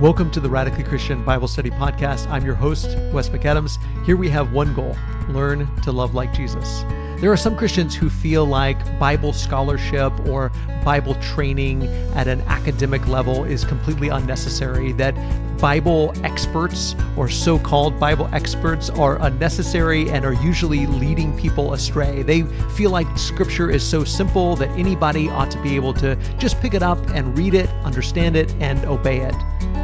Welcome to the Radically Christian Bible Study Podcast. I'm your host, Wes McAdams. Here we have one goal learn to love like Jesus. There are some Christians who feel like Bible scholarship or Bible training at an academic level is completely unnecessary, that Bible experts or so called Bible experts are unnecessary and are usually leading people astray. They feel like Scripture is so simple that anybody ought to be able to just pick it up and read it, understand it, and obey it.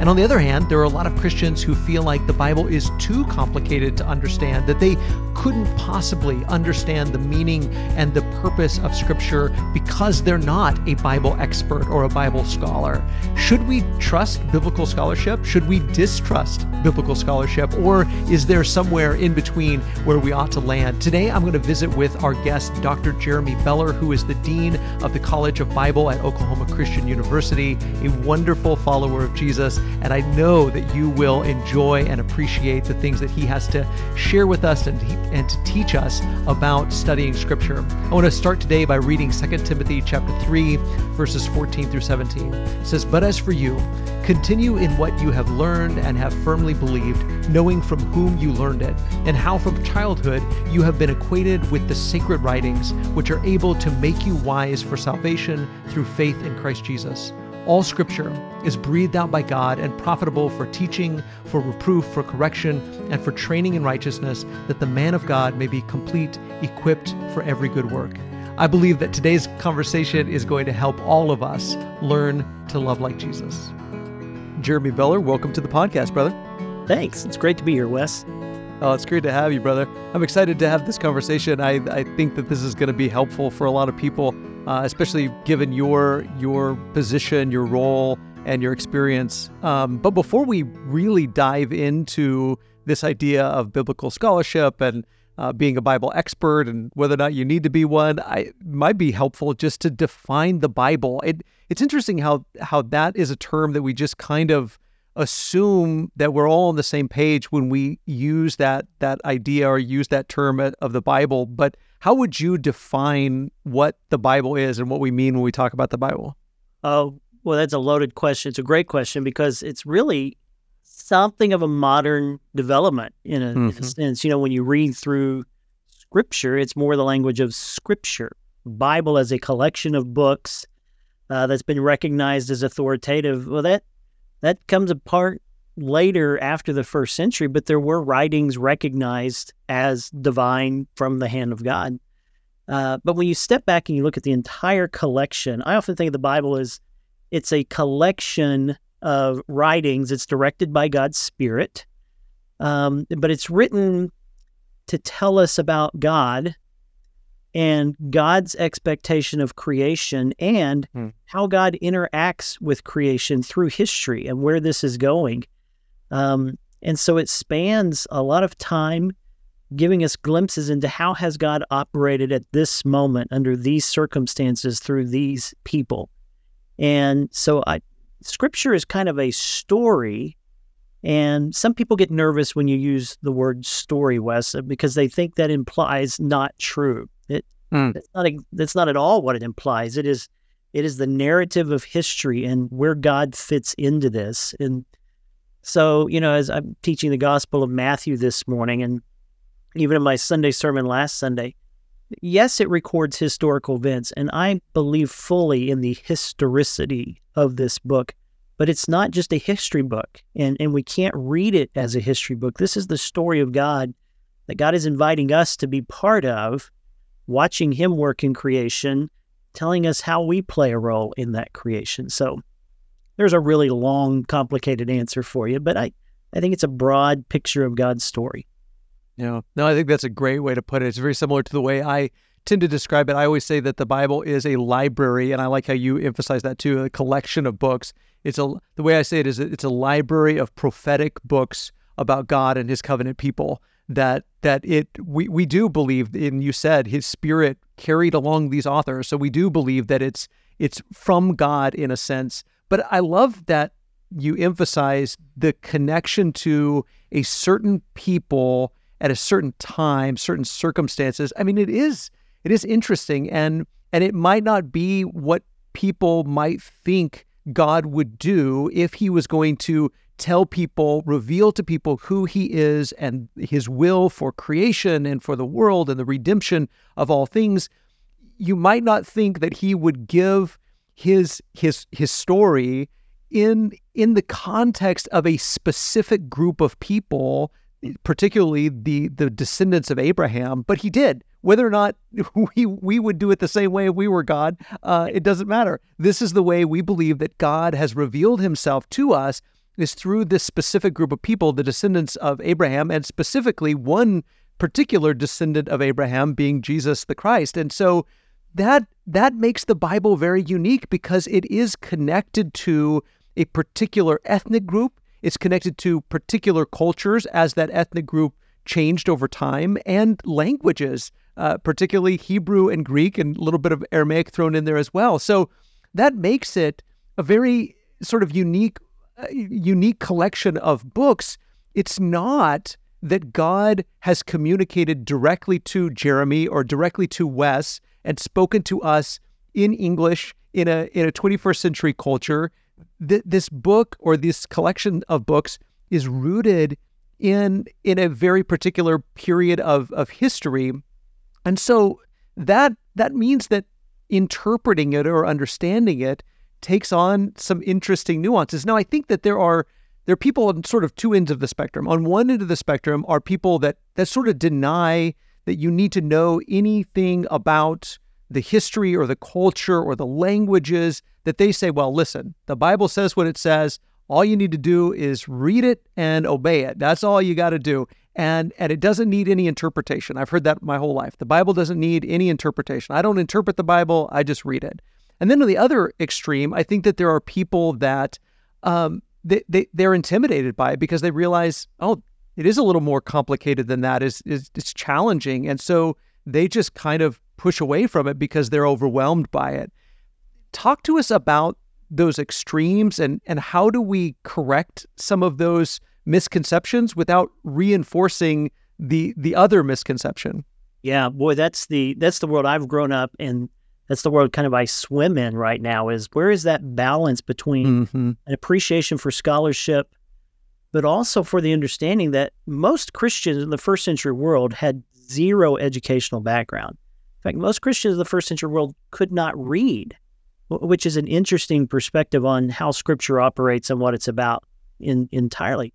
And on the other hand, there are a lot of Christians who feel like the Bible is too complicated to understand, that they couldn't possibly understand the meaning and the purpose of Scripture because they're not a Bible expert or a Bible scholar. Should we trust biblical scholarship? Should we distrust biblical scholarship? Or is there somewhere in between where we ought to land? Today, I'm going to visit with our guest, Dr. Jeremie Beller, who is the Dean of the College of Bible at Oklahoma Christian University, a wonderful follower of Jesus. And I know that you will enjoy and appreciate the things that he has to share with us and, and to teach us about studying Scripture. I want to start today by reading 2 Timothy chapter 3, verses 14 through 17. It says, But as for you, continue in what you have learned and have firmly believed, knowing from whom you learned it, and how from childhood you have been acquainted with the sacred writings, which are able to make you wise for salvation through faith in Christ Jesus. All scripture is breathed out by God and profitable for teaching, for reproof, for correction, and for training in righteousness, that the man of God may be complete, equipped for every good work. I believe that today's conversation is going to help all of us learn to love like Jesus. Jeremie Beller, welcome to the podcast, brother. Thanks. It's great to be here, Wes. Oh, it's great to have you, brother. I'm excited to have this conversation. I, I think that this is going to be helpful for a lot of people, uh, especially given your your position, your role, and your experience. Um, but before we really dive into this idea of biblical scholarship and uh, being a Bible expert and whether or not you need to be one, I might be helpful just to define the Bible. It it's interesting how how that is a term that we just kind of assume that we're all on the same page when we use that that idea or use that term of the Bible. But how would you define what the Bible is and what we mean when we talk about the Bible? Oh, well, that's a loaded question. It's a great question because it's really something of a modern development in a, mm-hmm. in a mm-hmm. sense. You know, when you read through Scripture, it's more the language of Scripture. Bible as a collection of books uh, that's been recognized as authoritative. Well, that that comes apart later after the first century, but there were writings recognized as divine from the hand of God. Uh, but when you step back and you look at the entire collection, I often think of the Bible as it's a collection of writings. It's directed by God's Spirit, um, but it's written to tell us about God and God's expectation of creation and hmm. how God interacts with creation through history and where this is going. Um, and so it spans a lot of time, giving us glimpses into how has God operated at this moment under these circumstances through these people. And so I, Scripture is kind of a story. And some people get nervous when you use the word story, Wes, because they think that implies not true. It, mm. that's, not a, that's not at all what it implies. It is it is the narrative of history and where God fits into this. And so, you know, as I'm teaching the Gospel of Matthew this morning, and even in my Sunday sermon last Sunday, yes, it records historical events, and I believe fully in the historicity of this book. But it's not just a history book, and, and we can't read it as a history book. This is the story of God that God is inviting us to be part of watching him work in creation, telling us how we play a role in that creation. So there's a really long, complicated answer for you, but I, I think it's a broad picture of God's story. Yeah. No, I think that's a great way to put it. It's very similar to the way I tend to describe it. I always say that the Bible is a library, and I like how you emphasize that too, a collection of books. It's a the way I say it is it's a library of prophetic books about God and his covenant people that that it we, we do believe in you said his spirit carried along these authors so we do believe that it's it's from god in a sense but i love that you emphasize the connection to a certain people at a certain time certain circumstances. I mean it is it is interesting and and it might not be what people might think God would do if he was going to tell people, reveal to people who he is and his will for creation and for the world and the redemption of all things, you might not think that he would give his his his story in in the context of a specific group of people particularly the the descendants of Abraham, but he did. Whether or not we we would do it the same way if we were God, uh, it doesn't matter. This is the way we believe that God has revealed Himself to us is through this specific group of people, the descendants of Abraham, and specifically one particular descendant of Abraham being Jesus the Christ. And so that that makes the Bible very unique because it is connected to a particular ethnic group it's connected to particular cultures as that ethnic group changed over time and languages, uh, particularly Hebrew and Greek, and a little bit of Aramaic thrown in there as well. So that makes it a very sort of unique, uh, unique collection of books. It's not that God has communicated directly to Jeremie or directly to Wes and spoken to us in English in a in a 21st century culture th- this book or this collection of books is rooted in in a very particular period of of history, and so that that means that interpreting it or understanding it takes on some interesting nuances. Now, I think that there are there are people on sort of two ends of the spectrum. On one end of the spectrum are people that that sort of deny that you need to know anything about the history or the culture or the languages that they say, well, listen, the Bible says what it says. All you need to do is read it and obey it. That's all you got to do. And and it doesn't need any interpretation. I've heard that my whole life. The Bible doesn't need any interpretation. I don't interpret the Bible, I just read it. And then on the other extreme, I think that there are people that um, they, they they're intimidated by it because they realize, oh, it is a little more complicated than that. Is is it's challenging. And so they just kind of push away from it because they're overwhelmed by it. Talk to us about those extremes and, and how do we correct some of those misconceptions without reinforcing the the other misconception? Yeah, boy, that's the that's the world I've grown up in. That's the world kind of I swim in right now. Is where is that balance between mm-hmm. an appreciation for scholarship, but also for the understanding that most Christians in the first century world had zero educational background. In fact, most Christians of the first century world could not read, which is an interesting perspective on how Scripture operates and what it's about in, entirely.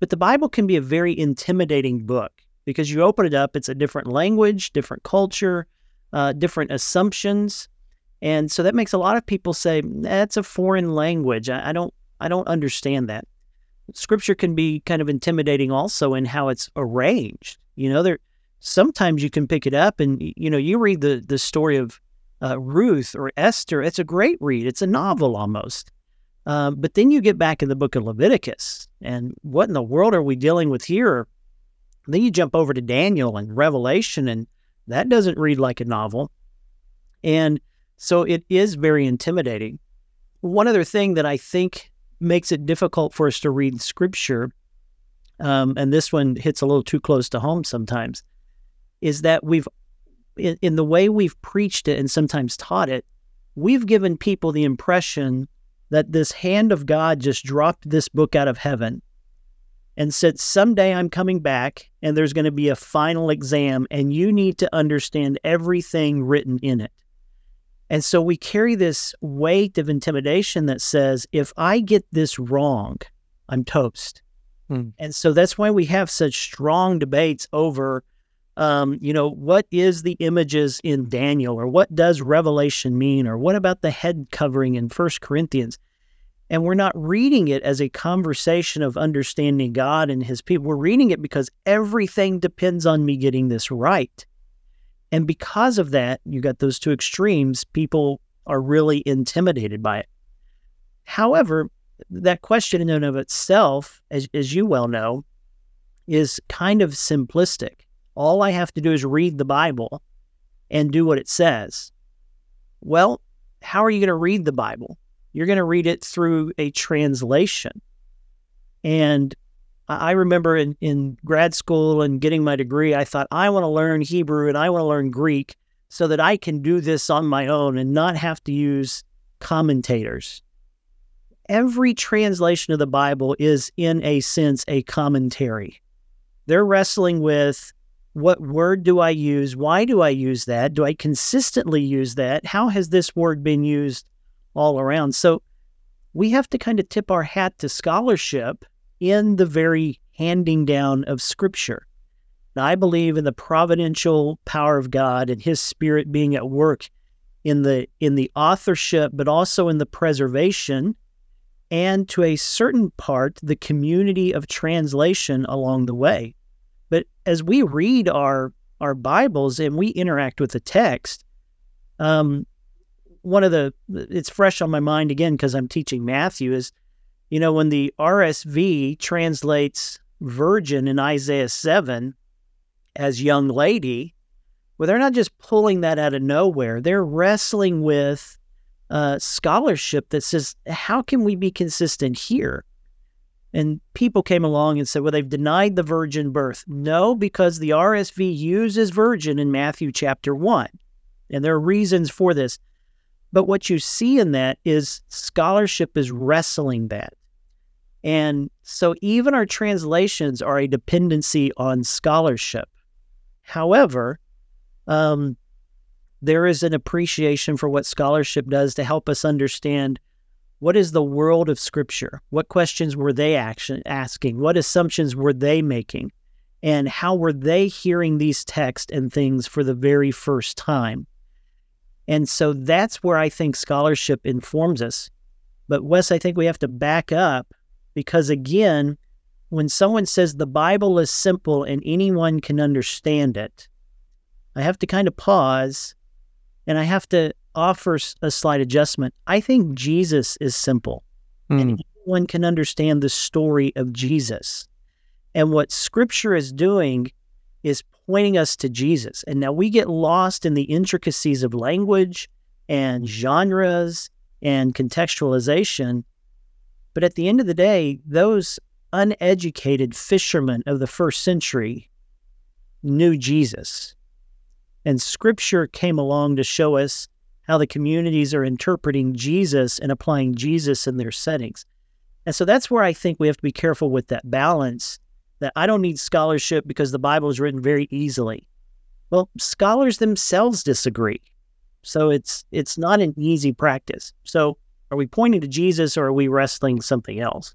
But the Bible can be a very intimidating book because you open it up, it's a different language, different culture, uh, different assumptions, and so that makes a lot of people say that's a foreign language. I, I don't, I don't understand that. Scripture can be kind of intimidating also in how it's arranged. You know, there sometimes you can pick it up and you know you read the the story of uh, Ruth or Esther. It's a great read. It's a novel almost. Um, but then you get back in the book of Leviticus, and what in the world are we dealing with here? Then you jump over to Daniel and Revelation, and that doesn't read like a novel. And so it is very intimidating. One other thing that I think makes it difficult for us to read scripture, um, and this one hits a little too close to home sometimes, is that we've, in, in the way we've preached it and sometimes taught it, we've given people the impression that this hand of God just dropped this book out of heaven and said, Someday I'm coming back and there's going to be a final exam and you need to understand everything written in it. And so we carry this weight of intimidation that says, if I get this wrong, I'm toast. Hmm. And so that's why we have such strong debates over um, you know, what is the images in Daniel or what does Revelation mean or what about the head covering in First Corinthians? And we're not reading it as a conversation of understanding God and his people. We're reading it because everything depends on me getting this right. And because of that, you got those two extremes. People are really intimidated by it. However, that question in and of itself, as, as you well know, is kind of simplistic all I have to do is read the Bible and do what it says. Well, how are you going to read the Bible? You're going to read it through a translation. And I remember in, in grad school and getting my degree, I thought, I want to learn Hebrew and I want to learn Greek so that I can do this on my own and not have to use commentators. every translation of the Bible is, in a sense, a commentary. They're wrestling with what word do I use? Why do I use that? Do I consistently use that? How has this word been used all around? So we have to kind of tip our hat to scholarship in the very handing down of Scripture. Now, I believe in the providential power of God and His Spirit being at work in the in the authorship, but also in the preservation, and to a certain part, the community of translation along the way. But as we read our our Bibles and we interact with the text, um, one of the it's fresh on my mind again because I'm teaching Matthew is, you know, when the RSV translates virgin in Isaiah seven as young lady, well, they're not just pulling that out of nowhere. They're wrestling with uh, scholarship that says, how can we be consistent here? And people came along and said, well, they've denied the virgin birth. No, because the RSV uses virgin in Matthew chapter 1. And there are reasons for this. But what you see in that is scholarship is wrestling that. And so even our translations are a dependency on scholarship. However, um, there is an appreciation for what scholarship does to help us understand what is the world of Scripture? What questions were they action, asking? What assumptions were they making? And how were they hearing these texts and things for the very first time? And so that's where I think scholarship informs us. But Wes, I think we have to back up because, again, when someone says the Bible is simple and anyone can understand it, I have to kind of pause and I have to offer a slight adjustment. I think Jesus is simple mm. and hmm. anyone can understand the story of Jesus. And what scripture is doing is pointing us to Jesus. And now we get lost in the intricacies of language and genres and contextualization. But at the end of the day, those uneducated fishermen of the first century knew Jesus. And scripture came along to show us how the communities are interpreting Jesus and applying Jesus in their settings. And so that's where I think we have to be careful with that balance that I don't need scholarship because the Bible is written very easily. Well, scholars themselves disagree. So it's it's not an easy practice. So are we pointing to Jesus or are we wrestling something else?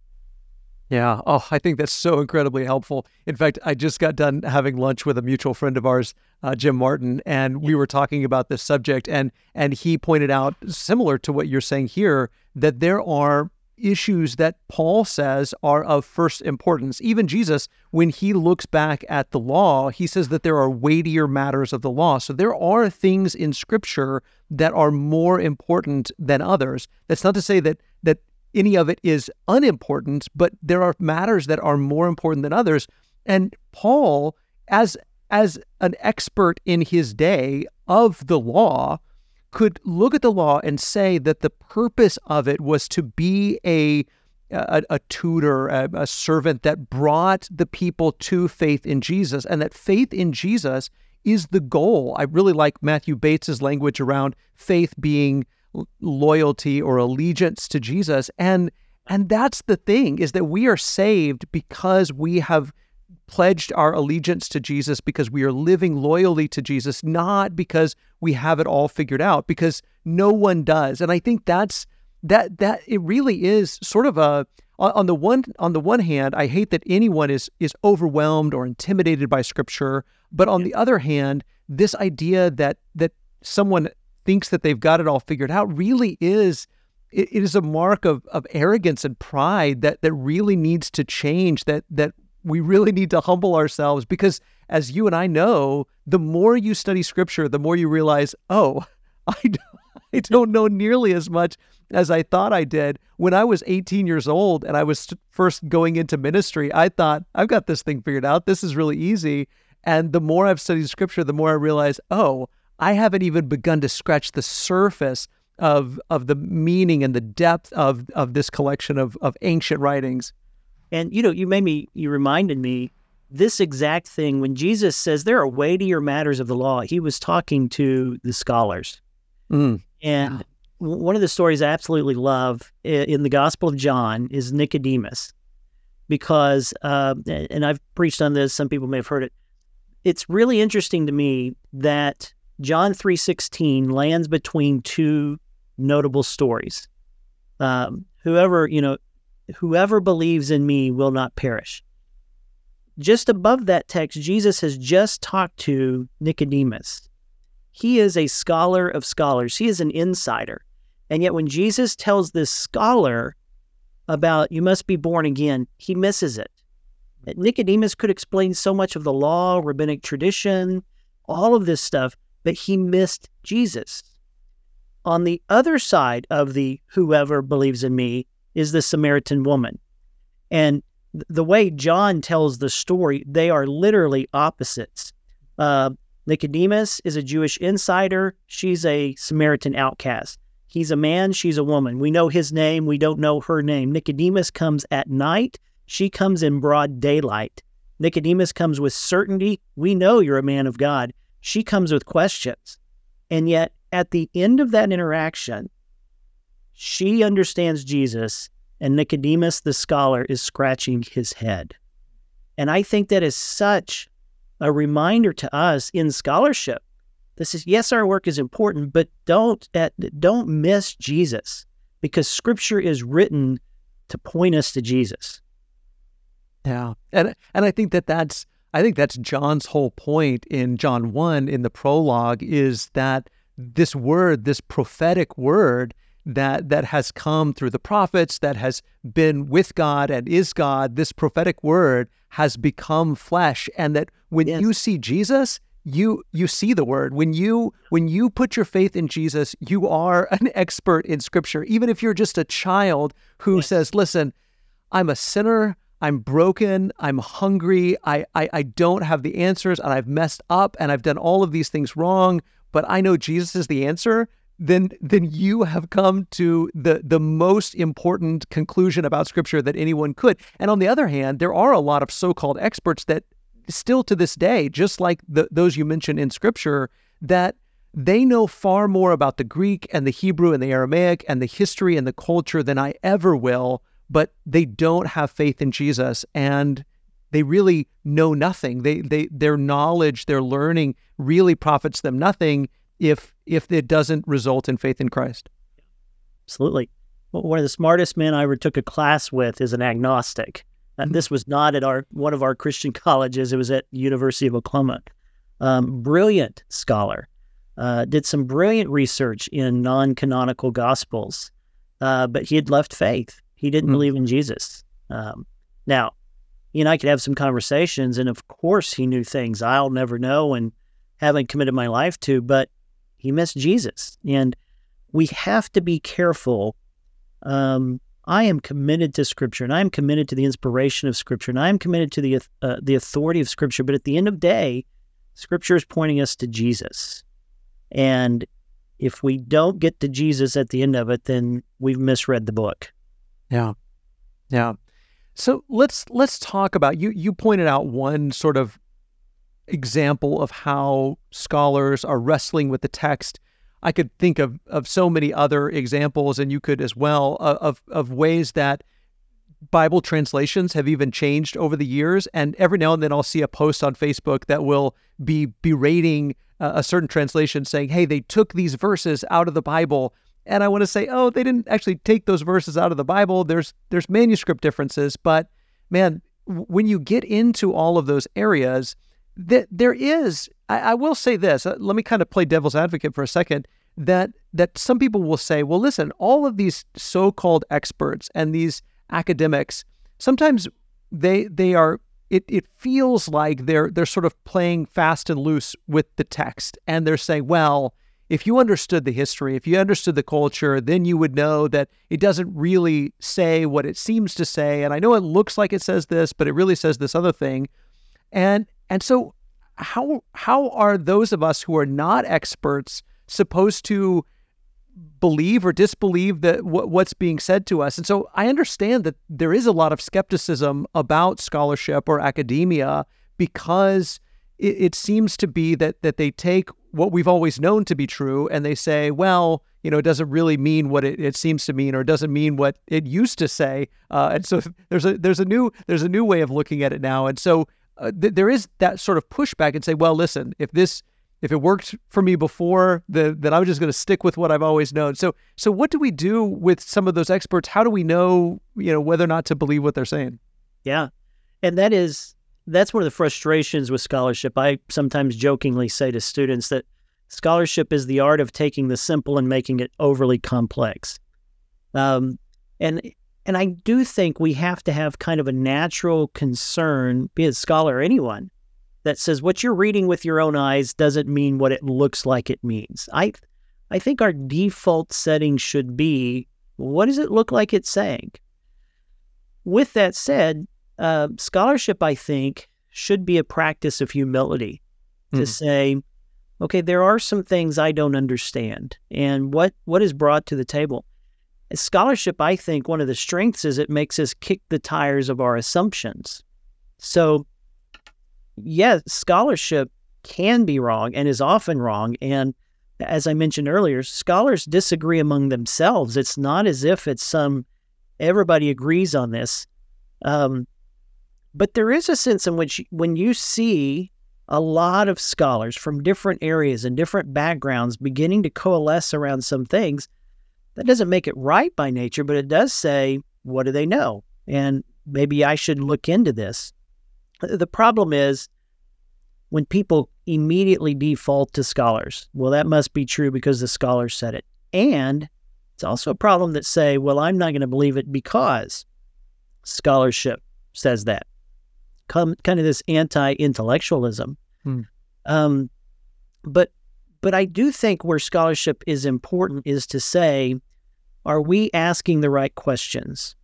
Yeah. Oh, I think that's so incredibly helpful. In fact, I just got done having lunch with a mutual friend of ours, uh, Jim Martin, and we were talking about this subject, and and he pointed out, similar to what you're saying here, that there are issues that Paul says are of first importance. Even Jesus, when he looks back at the law, he says that there are weightier matters of the law. So there are things in Scripture that are more important than others. That's not to say that that any of it is unimportant, but there are matters that are more important than others. And Paul, as as an expert in his day of the law, could look at the law and say that the purpose of it was to be a a, a tutor, a, a servant that brought the people to faith in Jesus, and that faith in Jesus is the goal. I really like Matthew Bates's language around faith being loyalty or allegiance to Jesus. And and that's the thing is that we are saved because we have pledged our allegiance to Jesus because we are living loyally to Jesus, not because we have it all figured out, because no one does. And I think that's that that it really is sort of a on the one on the one hand, I hate that anyone is is overwhelmed or intimidated by scripture, but on the other hand, this idea that that someone thinks that they've got it all figured out really is it, it is a mark of, of arrogance and pride that that really needs to change that that we really need to humble ourselves. Because as you and I know the more you study scripture the more you realize oh I, I don't know nearly as much as I thought I did. When I was 18 years old and I was first going into ministry I thought I've got this thing figured out. This is really easy. And the more I've studied scripture the more I realize oh I haven't even begun to scratch the surface of of the meaning and the depth of of this collection of of ancient writings. And you know, you made me you reminded me this exact thing when Jesus says there are weightier matters of the law, he was talking to the scholars. Mm. And one of the stories I absolutely love in the Gospel of John is Nicodemus, because, uh, and I've preached on this. Some people may have heard it. It's really interesting to me that John three sixteen lands between two notable stories. Um, whoever you know, whoever believes in me will not perish. Just above that text, Jesus has just talked to Nicodemus. He is a scholar of scholars. He is an insider. And yet, when Jesus tells this scholar about you must be born again, he misses it. Nicodemus could explain so much of the law, rabbinic tradition, all of this stuff, but he missed Jesus. On the other side of the whoever believes in me is the Samaritan woman. And the way John tells the story, they are literally opposites. Uh, Nicodemus is a Jewish insider, she's a Samaritan outcast. He's a man, she's a woman. We know his name, we don't know her name. Nicodemus comes at night, she comes in broad daylight. Nicodemus comes with certainty. We know you're a man of God. She comes with questions. And yet, at the end of that interaction, she understands Jesus, and Nicodemus, the scholar, is scratching his head. And I think that is such a reminder to us in scholarship this is yes, our work is important, but don't at, don't miss Jesus because Scripture is written to point us to Jesus. Yeah, and and I think that that's I think that's John's whole point in John one in the prologue is that this word, this prophetic word that that has come through the prophets, that has been with God and is God, this prophetic word has become flesh, and that when yes. you see Jesus, you you see the word when you when you put your faith in Jesus you are an expert in scripture even if you're just a child who yes. says listen I'm a sinner I'm broken I'm hungry I, I I don't have the answers and I've messed up and I've done all of these things wrong but I know Jesus is the answer then then you have come to the the most important conclusion about scripture that anyone could. And on the other hand there are a lot of so-called experts that still to this day, just like the, those you mentioned in Scripture, that they know far more about the Greek and the Hebrew and the Aramaic and the history and the culture than I ever will, but they don't have faith in Jesus and they really know nothing. They they their knowledge, their learning really profits them nothing if if it doesn't result in faith in Christ. Absolutely. Well, one of the smartest men I ever took a class with is an agnostic. And this was not at our one of our Christian colleges. It was at University of Oklahoma. Um, brilliant scholar, uh, did some brilliant research in non-canonical gospels, uh, but he had left faith. He didn't mm-hmm. believe in Jesus. Um, now, he and I could have some conversations, and of course, he knew things I'll never know and haven't committed my life to. But he missed Jesus, and we have to be careful um, I am committed to Scripture and I am committed to the inspiration of Scripture and I am committed to the uh, the authority of Scripture. But at the end of the day, Scripture is pointing us to Jesus, and if we don't get to Jesus at the end of it, then we've misread the book. Yeah, yeah. So let's let's talk about you. You pointed out one sort of example of how scholars are wrestling with the text I could think of of so many other examples, and you could as well uh, of of ways that Bible translations have even changed over the years. And every now and then I'll see a post on Facebook that will be berating a certain translation, saying, "Hey, they took these verses out of the Bible." And I want to say, "Oh, they didn't actually take those verses out of the Bible. There's there's manuscript differences, but man, when you get into all of those areas." that there is, I, I will say this. Uh, let me kind of play devil's advocate for a second. That that some people will say, well, listen, all of these so-called experts and these academics, sometimes they they are. It, it feels like they're they're sort of playing fast and loose with the text, and they're saying, well, if you understood the history, if you understood the culture, then you would know that it doesn't really say what it seems to say. And I know it looks like it says this, but it really says this other thing. And and so how how are those of us who are not experts supposed to believe or disbelieve that what, what's being said to us? And so I understand that there is a lot of skepticism about scholarship or academia because it, it seems to be that that they take what we've always known to be true, and they say, well, you know, it doesn't really mean what it, it seems to mean, or it doesn't mean what it used to say. Uh, and so there's a there's a new there's a new way of looking at it now, and so uh, th- there is that sort of pushback and say, well, listen, if this if it worked for me before, the, then I'm just going to stick with what I've always known. So, so what do we do with some of those experts? How do we know, you know, whether or not to believe what they're saying? Yeah, and that is that's one of the frustrations with scholarship. I sometimes jokingly say to students that scholarship is the art of taking the simple and making it overly complex. Um, and and I do think we have to have kind of a natural concern, be it scholar or anyone, that says what you're reading with your own eyes doesn't mean what it looks like it means. I I think our default setting should be what does it look like it's saying? With that said, uh, scholarship, I think, should be a practice of humility to mm. say, okay, there are some things I don't understand, and what what is brought to the table. As scholarship, I think one of the strengths is it makes us kick the tires of our assumptions. So yes, scholarship can be wrong and is often wrong. And as I mentioned earlier, scholars disagree among themselves. It's not as if it's some everybody agrees on this. Um, but there is a sense in which when you see a lot of scholars from different areas and different backgrounds beginning to coalesce around some things, that doesn't make it right by nature, but it does say, what do they know? And maybe I should look into this. The problem is when people immediately default to scholars. Well, that must be true because the scholars said it. And it's also a problem that say, well, I'm not going to believe it because scholarship says that. Come, kind of this anti-intellectualism. Hmm. Um, but but I do think where scholarship is important is to say, are we asking the right questions?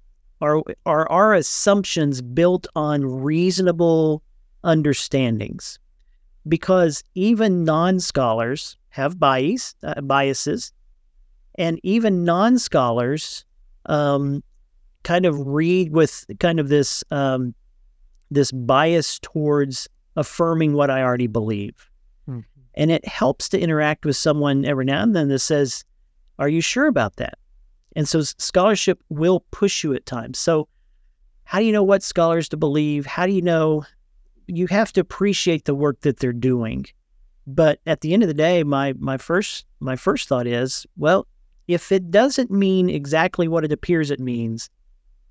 Are, are our assumptions built on reasonable understandings? Because even non scholars have bias, uh, biases, and even non scholars um, kind of read with kind of this um, this bias towards affirming what I already believe. Mm-hmm. And it helps to interact with someone every now and then that says, Are you sure about that? And so scholarship will push you at times. So, how do you know what scholars to believe? How do you know? You have to appreciate the work that they're doing. But at the end of the day, my my first my first thought is, well, if it doesn't mean exactly what it appears it means,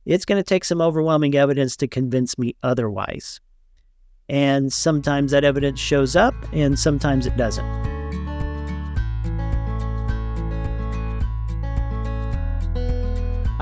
it's going to take some overwhelming evidence to convince me otherwise. And sometimes that evidence shows up and sometimes it doesn't.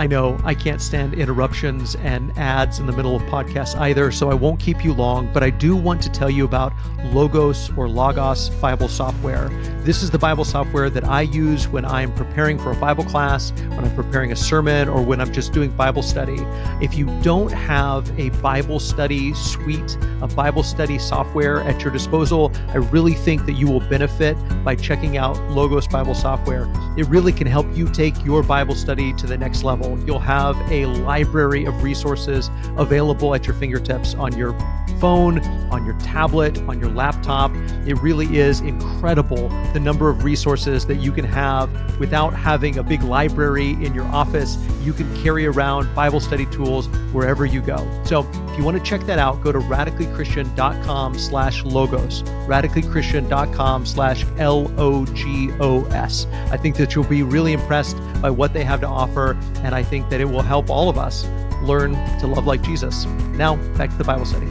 I know I can't stand interruptions and ads in the middle of podcasts either, so I won't keep you long, but I do want to tell you about Logos or Logos Bible software. This is the Bible software that I use when I'm preparing for a Bible class, when I'm preparing a sermon, or when I'm just doing Bible study. If you don't have a Bible study suite, a Bible study software at your disposal, I really think that you will benefit by checking out Logos Bible software. It really can help you take your Bible study to the next level. You'll have a library of resources available at your fingertips on your phone, on your tablet, on your laptop. It really is incredible the number of resources that you can have without having a big library in your office. You can carry around Bible study tools wherever you go. So if you want to check that out, go to radicallychristian.com slash logos, radicallychristian.com slash L-O-G-O-S. I think that you'll be really impressed by what they have to offer, and I think that it will help all of us learn to love like Jesus. Now, back to the Bible study.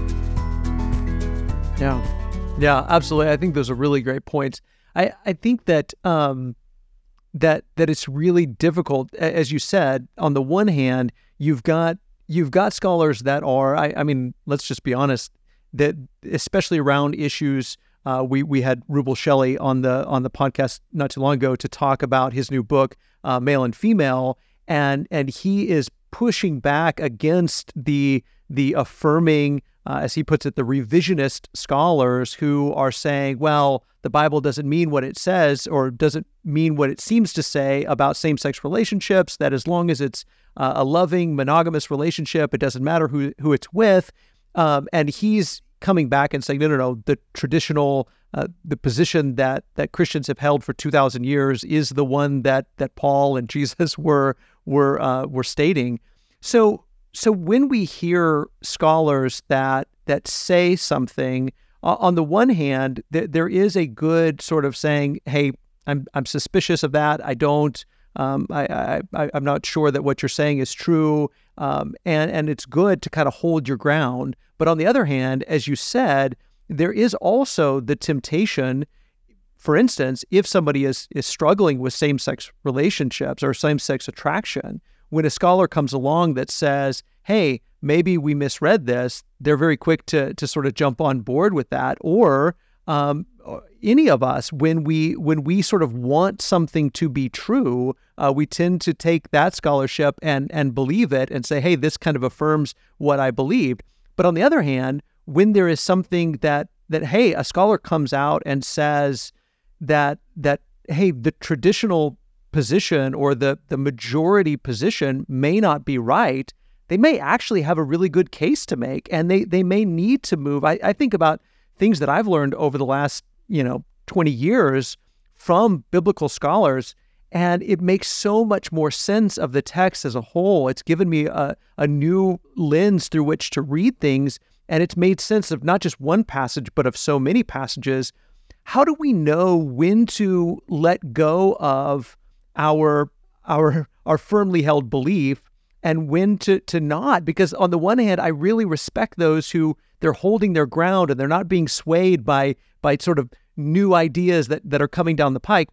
Yeah. Yeah, absolutely. I think those are really great points. I, I think that um, that that it's really difficult, as you said. On the one hand, you've got you've got scholars that are. I, I mean, let's just be honest. That especially around issues, uh, we we had Rubel Shelly on the on the podcast not too long ago to talk about his new book, uh, Male and Female, and and he is pushing back against the the affirming uh, as he puts it, the revisionist scholars who are saying, well, the Bible doesn't mean what it says or doesn't mean what it seems to say about same sex relationships, that as long as it's uh, a loving, monogamous relationship, it doesn't matter who, who it's with. Um, and he's coming back and saying, no, no, no, the traditional, uh, the position that that Christians have held for two thousand years is the one that that Paul and Jesus were were uh, were stating. So so when we hear scholars that that say something, uh, on the one hand, th- there is a good sort of saying, hey, I'm I'm suspicious of that. I don't. Um, I, I, I'm not sure that what you're saying is true, um, and and it's good to kind of hold your ground. But on the other hand, as you said, there is also the temptation. For instance, if somebody is is struggling with same sex relationships or same sex attraction, when a scholar comes along that says, "Hey, maybe we misread this," they're very quick to to sort of jump on board with that, or um, any of us when we when we sort of want something to be true uh, we tend to take that scholarship and and believe it and say hey this kind of affirms what i believed. But on the other hand when there is something that that hey a scholar comes out and says that that hey the traditional position or the the majority position may not be right they may actually have a really good case to make and they they may need to move. I, I think about things that i've learned over the last you know 20 years from biblical scholars and it makes so much more sense of the text as a whole. It's given me a, a new lens through which to read things and it's made sense of not just one passage but of so many passages. How do we know when to let go of our our our firmly held belief and when to to not? Because on the one hand I really respect those who they're holding their ground and they're not being swayed by by sort of new ideas that that are coming down the pike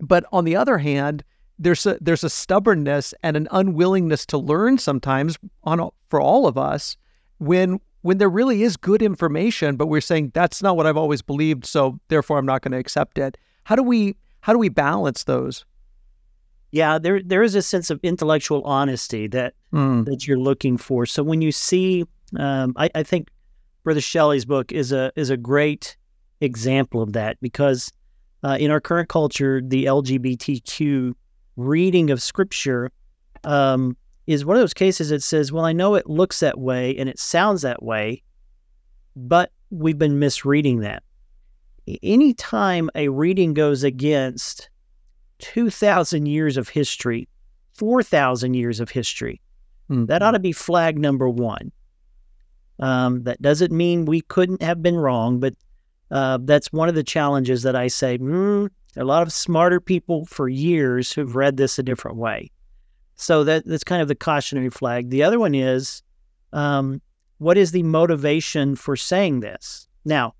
but on the other hand there's a there's a stubbornness and an unwillingness to learn sometimes on for all of us when when there really is good information but we're saying that's not what I've always believed so therefore I'm not going to accept it how do we how do we balance those yeah, there there is a sense of intellectual honesty that mm. that you're looking for. So when you see, um, I, I, think Brother Shelly's book is a is a great example of that because uh, in our current culture, the LGBTQ reading of Scripture um, is one of those cases that says, "Well, I know it looks that way and it sounds that way, but we've been misreading that." Anytime a reading goes against 2,000 years of history, 4,000 years of history. Mm-hmm. That ought to be flag number one. Um, that doesn't mean we couldn't have been wrong, but uh, that's one of the challenges that I say. Mm, a lot of smarter people for years who've read this a different way. So that that's kind of the cautionary flag. The other one is, um, what is the motivation for saying this? Now,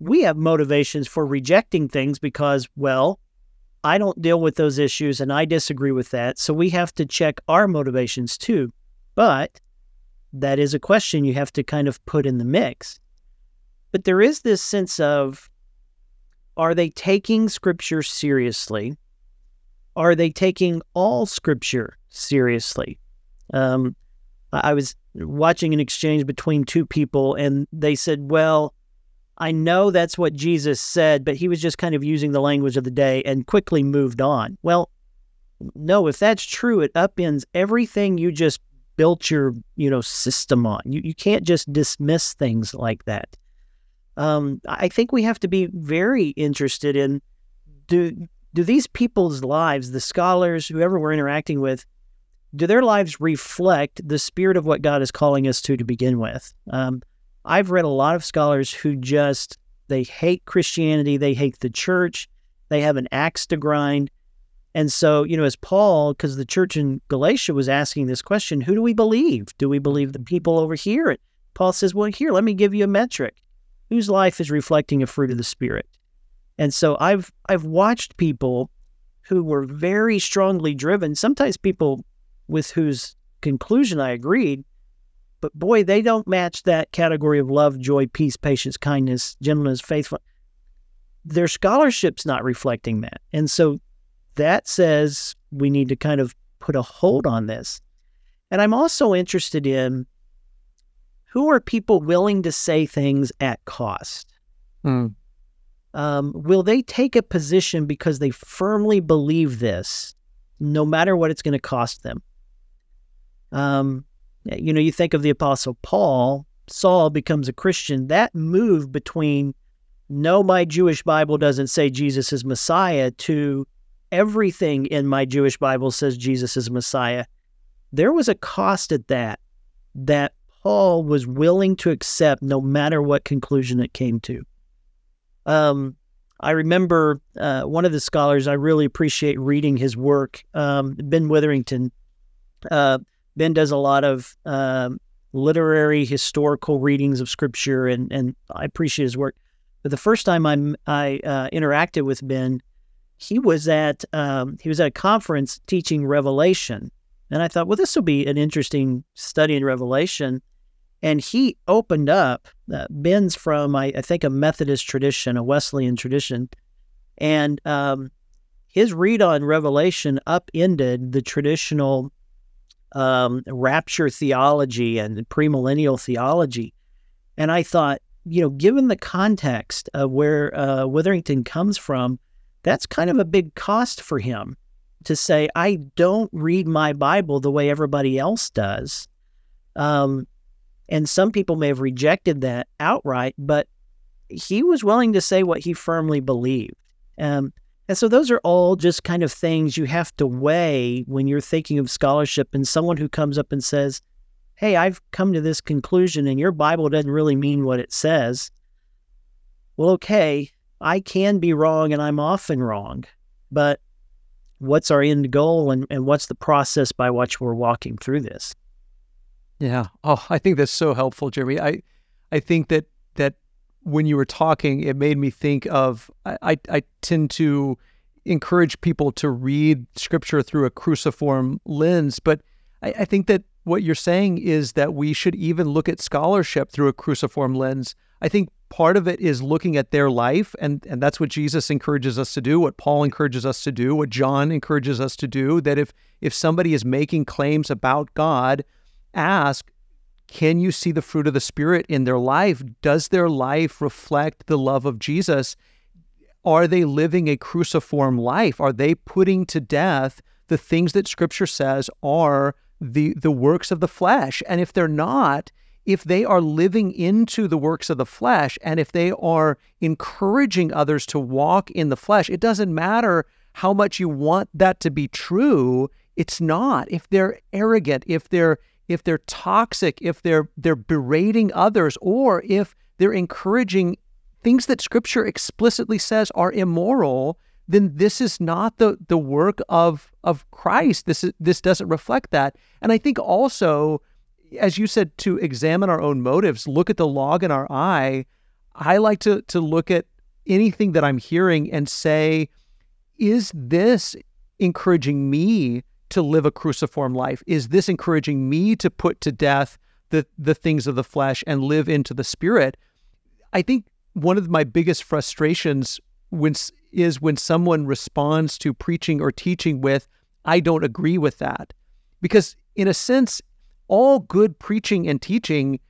we have motivations for rejecting things because, well, I don't deal with those issues and I disagree with that. So we have to check our motivations too. But that is a question you have to kind of put in the mix. But there is this sense of are they taking scripture seriously? Are they taking all scripture seriously? Um, I was watching an exchange between two people, and they said, Well, I know that's what Jesus said, but he was just kind of using the language of the day and quickly moved on. Well, no, if that's true, it upends everything you just built your, you know, system on. You you can't just dismiss things like that. Um, I think we have to be very interested in do do these people's lives, the scholars, whoever we're interacting with, do their lives reflect the spirit of what God is calling us to to begin with? Um, I've read a lot of scholars who just they hate Christianity, they hate the church, they have an axe to grind. And so, you know, as Paul, because the church in Galatia was asking this question, who do we believe? Do we believe the mm-hmm. people over here? Paul says, well, here, let me give you a metric. Whose life is reflecting a fruit of the Spirit? And so I've I've watched people who were very strongly driven, sometimes people with whose conclusion I agreed, but boy, they don't match that category of love, joy, peace, patience, kindness, gentleness, faithful. Their scholarship's not reflecting that. And so that says we need to kind of put a hold on this. And I'm also interested in who are people willing to say things at cost? Mm. Um, will they take a position because they firmly believe this, no matter what it's going to cost them? Um, you know, you think of the Apostle Paul, Saul becomes a Christian, that move between no, my Jewish Bible doesn't say Jesus is Messiah to everything in my Jewish Bible says Jesus is Messiah. There was a cost at that that Paul was willing to accept no matter what conclusion it came to. Um, I remember uh, one of the scholars I really appreciate reading his work, um, Ben Witherington. Uh, ben does a lot of um, literary, historical readings of scripture, and, and I appreciate his work. But the first time I, I uh, interacted with Ben, he was at um, he was at a conference teaching Revelation, and I thought, well, this will be an interesting study in Revelation. And he opened up. Uh, Ben's from, I, I, think, a Methodist tradition, a Wesleyan tradition, and um, his read on Revelation upended the traditional um, rapture theology and premillennial theology. And I thought, you know, given the context of where uh, Witherington comes from, that's kind of a big cost for him to say, I don't read my Bible the way everybody else does. Um, and some people may have rejected that outright, but he was willing to say what he firmly believed. Um, and so those are all just kind of things you have to weigh when you're thinking of scholarship and someone who comes up and says, Hey, I've come to this conclusion and your Bible doesn't really mean what it says. Well, okay, I can be wrong and I'm often wrong, but what's our end goal and, and what's the process by which we're walking through this? Yeah. Oh, I think that's so helpful, Jeremie. I I think that that when you were talking, it made me think of I, I tend to encourage people to read scripture through a cruciform lens, but I, I think that what you're saying is that we should even look at scholarship through a cruciform lens. I think part of it is looking at their life, and, and that's what Jesus encourages us to do, what Paul encourages us to do, what John encourages us to do. That if if somebody is making claims about God, ask, can you see the fruit of the Spirit in their life? Does their life reflect the love of Jesus? Are they living a cruciform life? Are they putting to death the things that Scripture says are the, the works of the flesh? And if they're not, if they are living into the works of the flesh and if they are encouraging others to walk in the flesh, it doesn't matter how much you want that to be true. It's not. If they're arrogant, if they're if they're toxic, if they're they're berating others, or if they're encouraging things that scripture explicitly says are immoral, then this is not the the work of of Christ. This is this doesn't reflect that. And I think also, as you said, to examine our own motives, look at the log in our eye. I like to to look at anything that I'm hearing and say, is this encouraging me to live a cruciform life? Is this encouraging me to put to death the, the things of the flesh and live into the spirit? I think one of my biggest frustrations when, is when someone responds to preaching or teaching with, I don't agree with that. Because in a sense, all good preaching and teaching,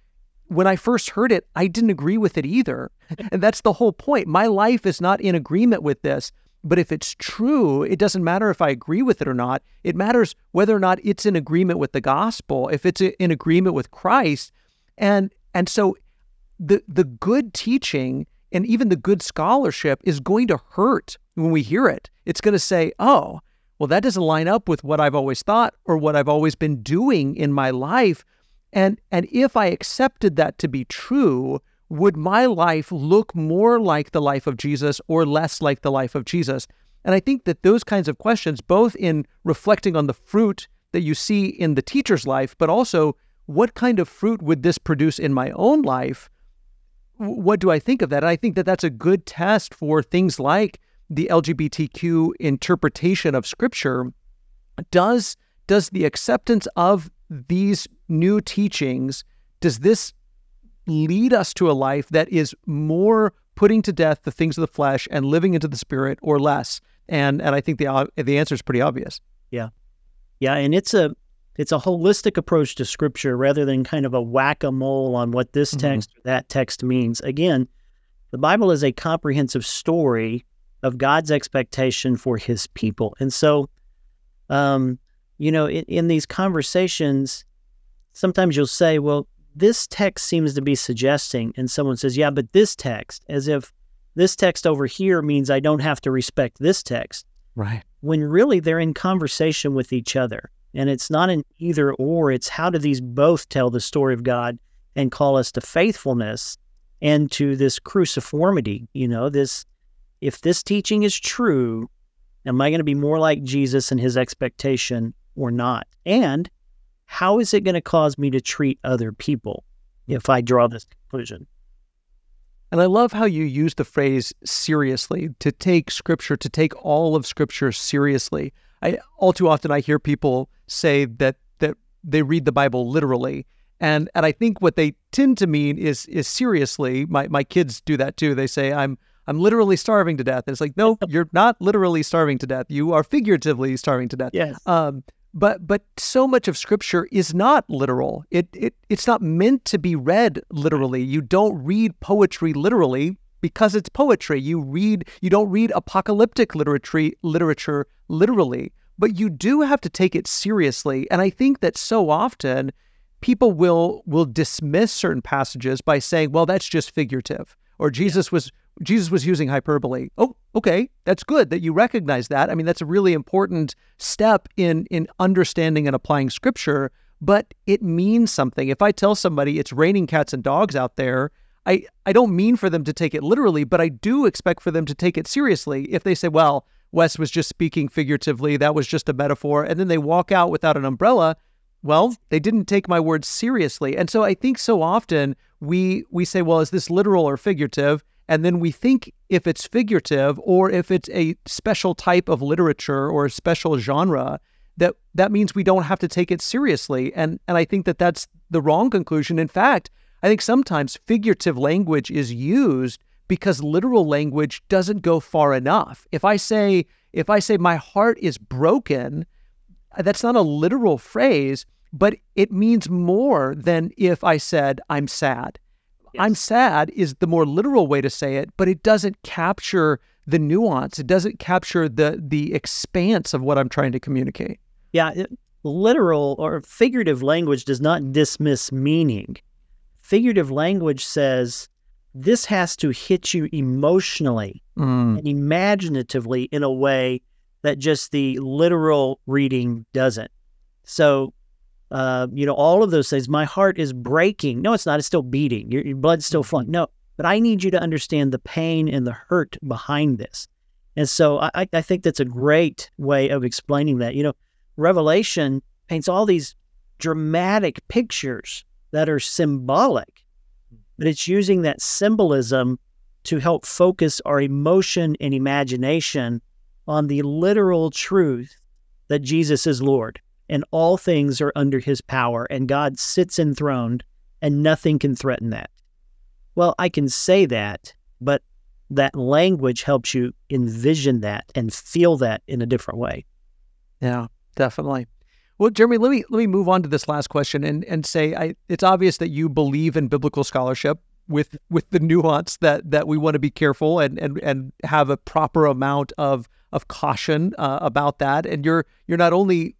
when I first heard it, I didn't agree with it either. and that's the whole point. My life is not in agreement with this. But if it's true, it doesn't matter if I agree with it or not. It matters whether or not it's in agreement with the gospel, if it's in agreement with Christ. And and so the the good teaching and even the good scholarship is going to hurt when we hear it. It's going to say, "Oh, well that doesn't line up with what I've always thought or what I've always been doing in my life." And and if I accepted that to be true, would my life look more like the life of Jesus or less like the life of Jesus? And I think that those kinds of questions, both in reflecting on the fruit that you see in the teacher's life, but also what kind of fruit would this produce in my own life? What do I think of that? I think that that's a good test for things like the LGBTQ interpretation of Scripture. Does does the acceptance of these new teachings does this lead us to a life that is more putting to death the things of the flesh and living into the spirit or less? And and I think the the answer is pretty obvious. Yeah. Yeah, and it's a it's a holistic approach to scripture rather than kind of a whack-a-mole on what this mm-hmm. text mm-hmm. or that text means. Again, the Bible is a comprehensive story of God's expectation for his people. And so um, you know, in, in these conversations, sometimes you'll say, well, this text seems to be suggesting, and someone says, yeah, but this text, as if this text over here means I don't have to respect this text. Right. When really they're in conversation with each other. And it's not an either or, it's how do these both tell the story of God and call us to faithfulness and to this cruciformity, you know, this if this teaching is true, am I going to be more like Jesus and his expectation or not? And how is it going to cause me to treat other people if I draw this conclusion? And I love how you use the phrase seriously, to take scripture, to take all of scripture seriously. I all too often I hear people say that that they read the Bible literally. And and I think what they tend to mean is is seriously. My my kids do that too. They say I'm I'm literally starving to death. And it's like, no, you're not literally starving to death. You are figuratively starving to death. Yes. Um, but but so much of scripture is not literal. It it it's not meant to be read literally. You don't read poetry literally because it's poetry. You read you don't read apocalyptic literature literature literally, but you do have to take it seriously. And I think that so often people will will dismiss certain passages by saying, "Well, that's just figurative," or Jesus was Jesus was using hyperbole. Oh, okay, that's good that you recognize that. I mean, that's a really important step in in understanding and applying scripture, but it means something. If I tell somebody it's raining cats and dogs out there, I I don't mean for them to take it literally, but I do expect for them to take it seriously. If they say, "Well, Wes was just speaking figuratively, that was just a metaphor," and then they walk out without an umbrella, well, they didn't take my words seriously. And so I think so often we we say, "Well, is this literal or figurative?" And then we think if it's figurative or if it's a special type of literature or a special genre, that that means we don't have to take it seriously. And and I think that that's the wrong conclusion. In fact, I think sometimes figurative language is used because literal language doesn't go far enough. If I say if I say my heart is broken, that's not a literal phrase, but it means more than if I said I'm sad. Yes. I'm sad is the more literal way to say it, but it doesn't capture the nuance. It doesn't capture the the expanse of what I'm trying to communicate. Yeah, it, literal or figurative language does not dismiss meaning. Figurative language says this has to hit you emotionally mm. and imaginatively in a way that just the literal reading doesn't. So uh, you know, all of those things. My heart is breaking. No, it's not. It's still beating. Your, your blood's still flowing. No, but I need you to understand the pain and the hurt behind this. And so I, I think that's a great way of explaining that. You know, Revelation paints all these dramatic pictures that are symbolic, but it's using that symbolism to help focus our emotion and imagination on the literal truth that Jesus is Lord and all things are under his power, and God sits enthroned, and nothing can threaten that. Well, I can say that, but that language helps you envision that and feel that in a different way. Yeah, definitely. Well, Jeremie, let me let me move on to this last question and and say I, it's obvious that you believe in biblical scholarship with with the nuance that that we want to be careful and and and have a proper amount of of caution uh, about that. And you're you're not only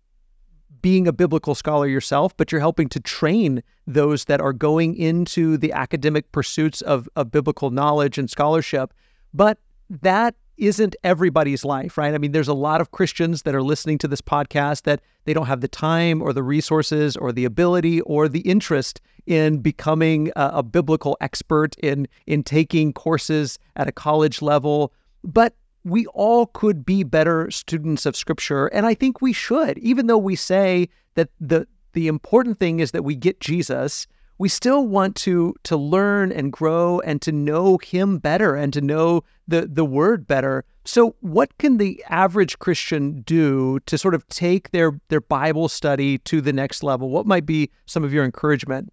being a biblical scholar yourself, but you're helping to train those that are going into the academic pursuits of, of biblical knowledge and scholarship. But that isn't everybody's life, right? I mean, there's a lot of Christians that are listening to this podcast that they don't have the time or the resources or the ability or the interest in becoming a, a biblical expert in in taking courses at a college level. But we all could be better students of scripture and i think we should. Even though we say that the the important thing is that we get jesus we still want to to learn and grow and to know him better and to know the the word better. So what can the average christian do to sort of take their their bible study to the next level? What might be some of your encouragement?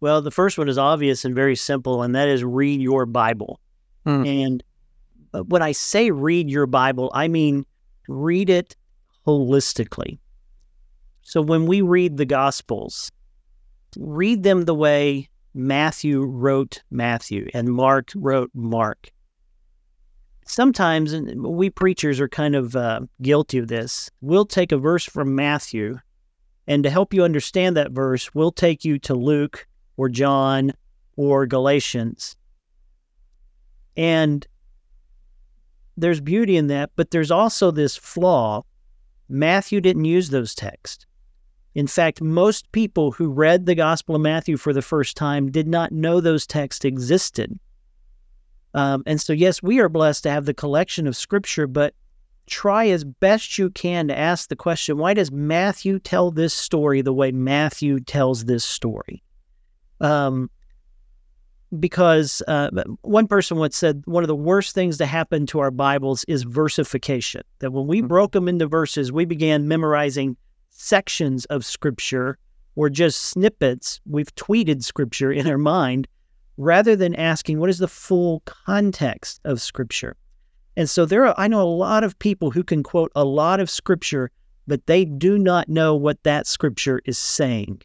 Well the first one is obvious and very simple and that is read your bible. Hmm. and when I say read your Bible, I mean read it holistically. So when we read the Gospels, read them the way Matthew wrote Matthew and Mark wrote Mark. Sometimes, we preachers are kind of uh, guilty of this, we'll take a verse from Matthew And to help you understand that verse, we'll take you to Luke or John or Galatians. And there's beauty in that, but there's also this flaw. Matthew didn't use those texts. In fact, most people who read the Gospel of Matthew for the first time did not know those texts existed. Um, and so, yes, we are blessed to have the collection of Scripture, but try as best you can to ask the question why does Matthew tell this story the way Matthew tells this story? Um, because uh, one person once said one of the worst things to happen to our Bibles is versification. That when we mm-hmm. broke them into verses, we began memorizing sections of Scripture or just snippets. We've tweeted Scripture in our mind rather than asking what is the full context of Scripture. And so there are, I know a lot of people who can quote a lot of Scripture, but they do not know what that Scripture is saying.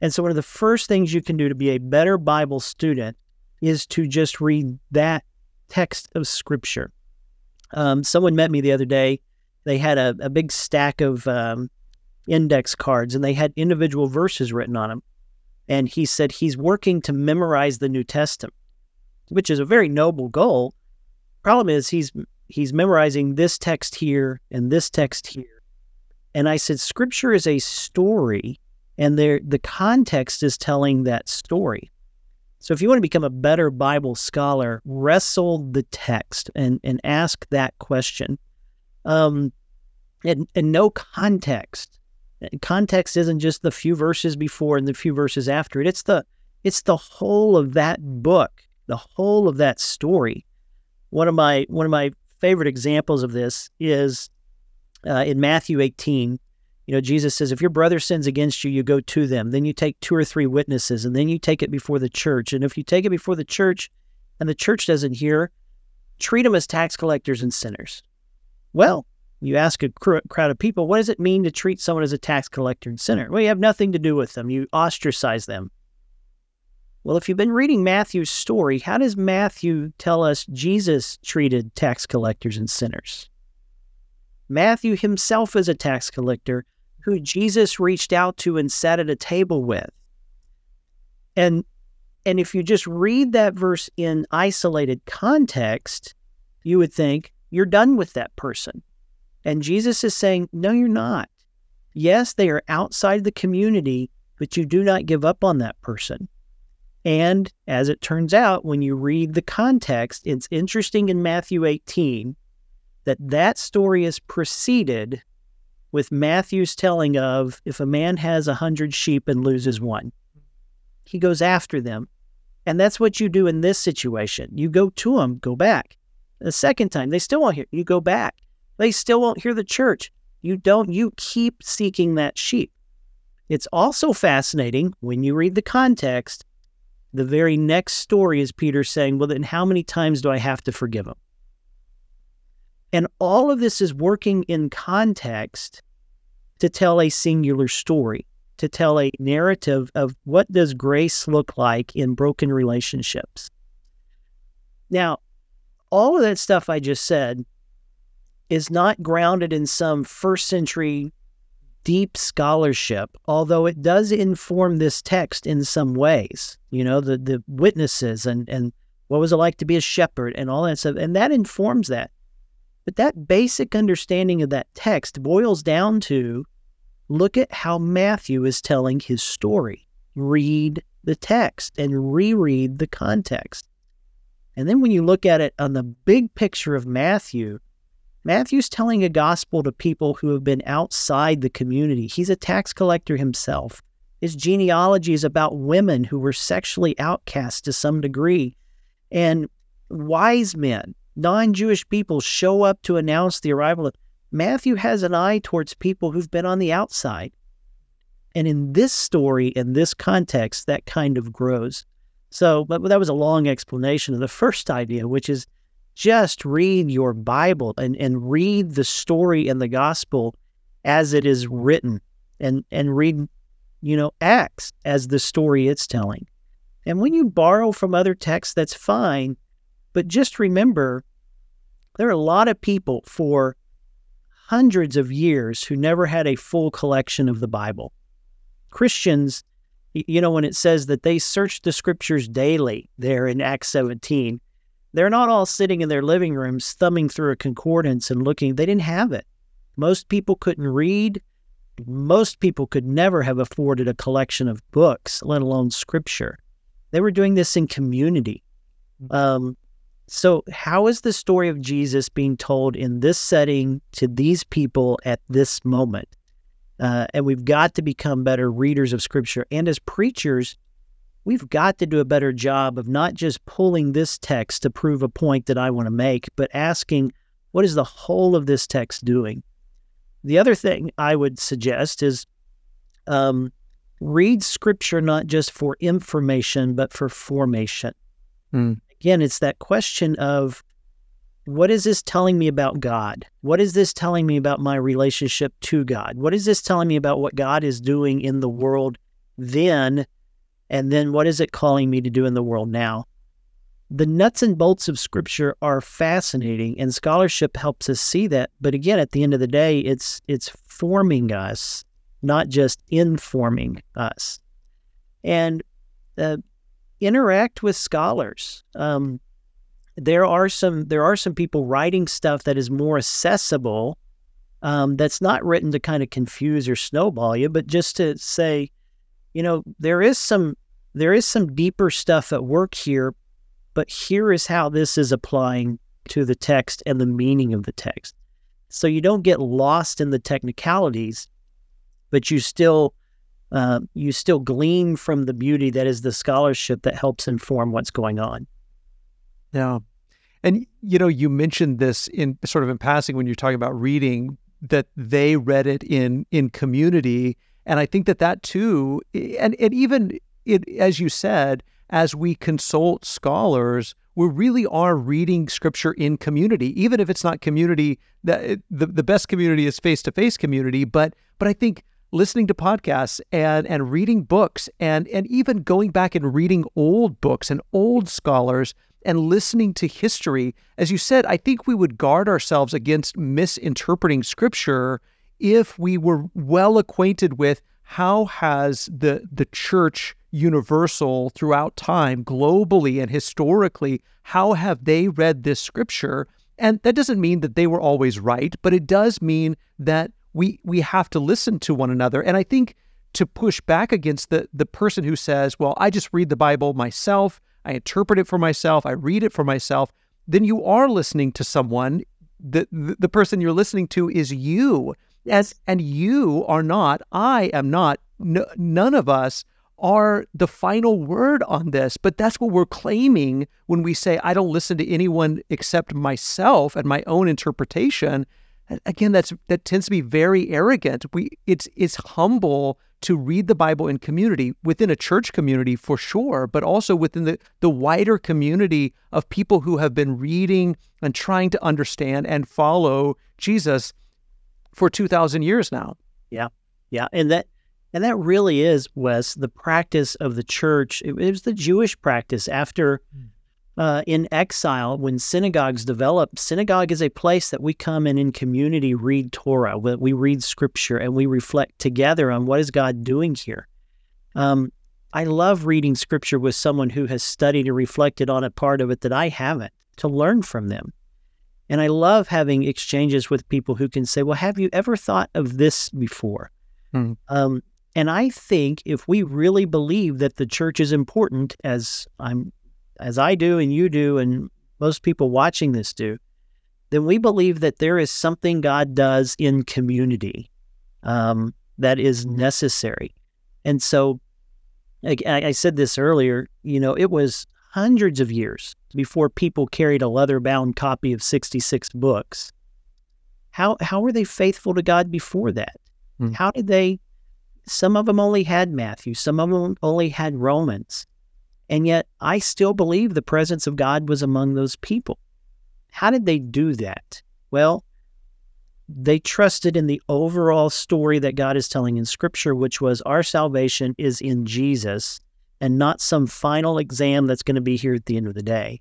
And so, one of the first things you can do to be a better Bible student is to just read that text of Scripture. Um, someone met me the other day. They had a, a big stack of um, index cards and they had individual verses written on them. And he said he's working to memorize the New Testament, which is a very noble goal. Problem is, he's he's memorizing this text here and this text here. And I said, Scripture is a story and the context is telling that story. So if you want to become a better Bible scholar, wrestle the text and, and ask that question. Um, and, and no context. Context isn't just the few verses before and the few verses after it. It's the it's the whole of that book, the whole of that story. One of my one of my favorite examples of this is uh, in Matthew 18 you know, Jesus says, if your brother sins against you, you go to them. Then you take two or three witnesses, and then you take it before the church. And if you take it before the church and the church doesn't hear, treat them as tax collectors and sinners. Well, you ask a cr- crowd of people, what does it mean to treat someone as a tax collector and sinner? Well, you have nothing to do with them, you ostracize them. Well, if you've been reading Matthew's story, how does Matthew tell us Jesus treated tax collectors and sinners? Matthew himself is a tax collector who Jesus reached out to and sat at a table with. And and if you just read that verse in isolated context, you would think you're done with that person. And Jesus is saying, no, you're not. Yes, they are outside the community, but you do not give up on that person. And as it turns out, when you read the context, it's interesting in Matthew 18 that that story is preceded with Matthew's telling of if a man has a hundred sheep and loses one, he goes after them. And that's what you do in this situation. You go to them, go back. The second time, they still won't hear. You go back. They still won't hear the church. You don't, you keep seeking that sheep. It's also fascinating when you read the context. The very next story is Peter saying, Well, then how many times do I have to forgive them? And all of this is working in context to tell a singular story, to tell a narrative of what does grace look like in broken relationships. Now, all of that stuff I just said is not grounded in some first century deep scholarship, although it does inform this text in some ways. You know, the the witnesses and and what was it like to be a shepherd and all that stuff, and that informs that. But that basic understanding of that text boils down to look at how Matthew is telling his story. Read the text and reread the context. And then when you look at it on the big picture of Matthew, Matthew's telling a gospel to people who have been outside the community. He's a tax collector himself. His genealogy is about women who were sexually outcast to some degree. And wise men non Jewish people show up to announce the arrival of Matthew has an eye towards people who've been on the outside. And in this story, in this context, that kind of grows. So, but that was a long explanation of the first idea, which is just read your Bible and, and read the story in the gospel as it is written and, and read, you know, Acts as the story it's telling. And when you borrow from other texts, that's fine. But just remember, there are a lot of people for hundreds of years who never had a full collection of the Bible. Christians, you know, when it says that they searched the scriptures daily there in Acts 17, they're not all sitting in their living rooms thumbing through a concordance and looking. They didn't have it. Most people couldn't read. Most people could never have afforded a collection of books, let alone scripture. They were doing this in community. Mm. Um, so, how is the story of Jesus being told in this setting to these people at this moment? Uh, and we've got to become better readers of Scripture. And as preachers, we've got to do a better job of not just pulling this text to prove a point that I want to make, but asking, what is the whole of this text doing? The other thing I would suggest is um, read Scripture not just for information, but for formation. Mm again, it's that question of what is this telling me about God? What is this telling me about my relationship to God? What is this telling me about what God is doing in the world then? And then what is it calling me to do in the world now? The nuts and bolts of scripture are fascinating and scholarship helps us see that. But again, at the end of the day, it's it's forming us, not just informing us. And uh, interact with scholars. Um, there are some there are some people writing stuff that is more accessible. Um, that's not written to kind of confuse or snowball you, but just to say, you know, there is some there is some deeper stuff at work here, but here is how this is applying to the text and the meaning of the text. So you don't get lost in the technicalities, but you still uh, you still glean from the beauty that is the scholarship that helps inform what's going on. Yeah. And, you know, you mentioned this in sort of in passing when you're talking about reading that they read it in in community. And I think that that too, and, and even it, as you said, as we consult scholars, we really are reading scripture in community, even if it's not community that the, the best community is face to face community. But but I think listening to podcasts and and reading books and and even going back and reading old books and old scholars and listening to history. As you said i think we would guard ourselves against misinterpreting scripture if we were well acquainted with how has the the church universal throughout time globally and historically how have they read this scripture? And that doesn't mean that they were always right but it does mean that we we have to listen to one another. And I think to push back against the the person who says, "Well, I just read the Bible myself. I interpret it for myself. I read it for myself." Then you are listening to someone. The the, the person you're listening to is you. As and you are not. I am not. No, none of us are the final word on this, but that's what we're claiming when we say, I don't listen to anyone except myself and my own interpretation again that's that tends to be very arrogant. We it's it's humble to read the bible in community within a church community for sure but also within the the wider community of people who have been reading and trying to understand and follow jesus for 2000 years now. Yeah. Yeah. And that and that really is wes the practice of the church. It, it was the jewish practice after mm uh, in exile, when synagogues develop, synagogue is a place that we come and in community read Torah, we read scripture, and we reflect together on what is God doing here. Um, I love reading scripture with someone who has studied and reflected on a part of it that I haven't to learn from them. And I love having exchanges with people who can say, Well, have you ever thought of this before? Hmm. Um, and I think if we really believe that the church is important, as I'm as I do and you do, and most people watching this do, then we believe that there is something God does in community um, that is necessary. And so, I, I said this earlier, you know, it was hundreds of years before people carried a leather bound copy of 66 books. How, how were they faithful to God before that? Mm. How did they? Some of them only had Matthew, some of them only had Romans. And yet I still believe the presence of God was among those people. How did they do that? Well, they trusted in the overall story that God is telling in Scripture, which was our salvation is in Jesus and not some final exam that's going to be here at the end of the day.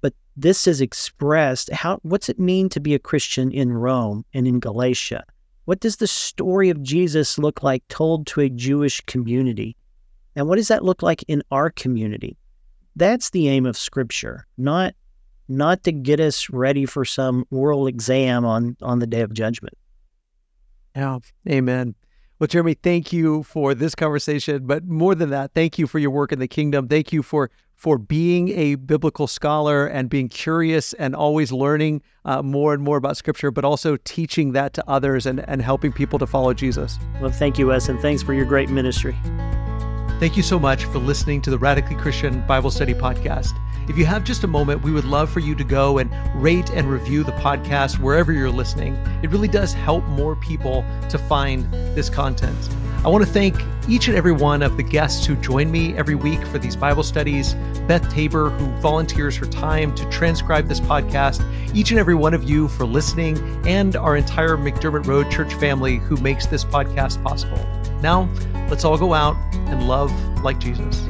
But this is expressed how what's it mean to be a Christian in Rome and in Galatia? What does the story of Jesus look like told to a Jewish community? And what does that look like in our community? That's the aim of Scripture, not not to get us ready for some oral exam on on the day of judgment. Yeah, amen. Well, Jeremie, thank you for this conversation, but more than that, thank you for your work in the kingdom. Thank you for for being a biblical scholar and being curious and always learning uh, more and more about Scripture, but also teaching that to others and, and helping people to follow Jesus. Well, thank you, Wes, and thanks for your great ministry. Thank you so much for listening to the Radically Christian Bible Study Podcast. If you have just a moment, we would love for you to go and rate and review the podcast wherever you're listening. It really does help more people to find this content. I want to thank each and every one of the guests who join me every week for these Bible studies. Beth Tabor, who volunteers her time to transcribe this podcast, each and every one of you for listening, and our entire McDermott Road Church family who makes this podcast possible. Now, let's all go out and love like Jesus.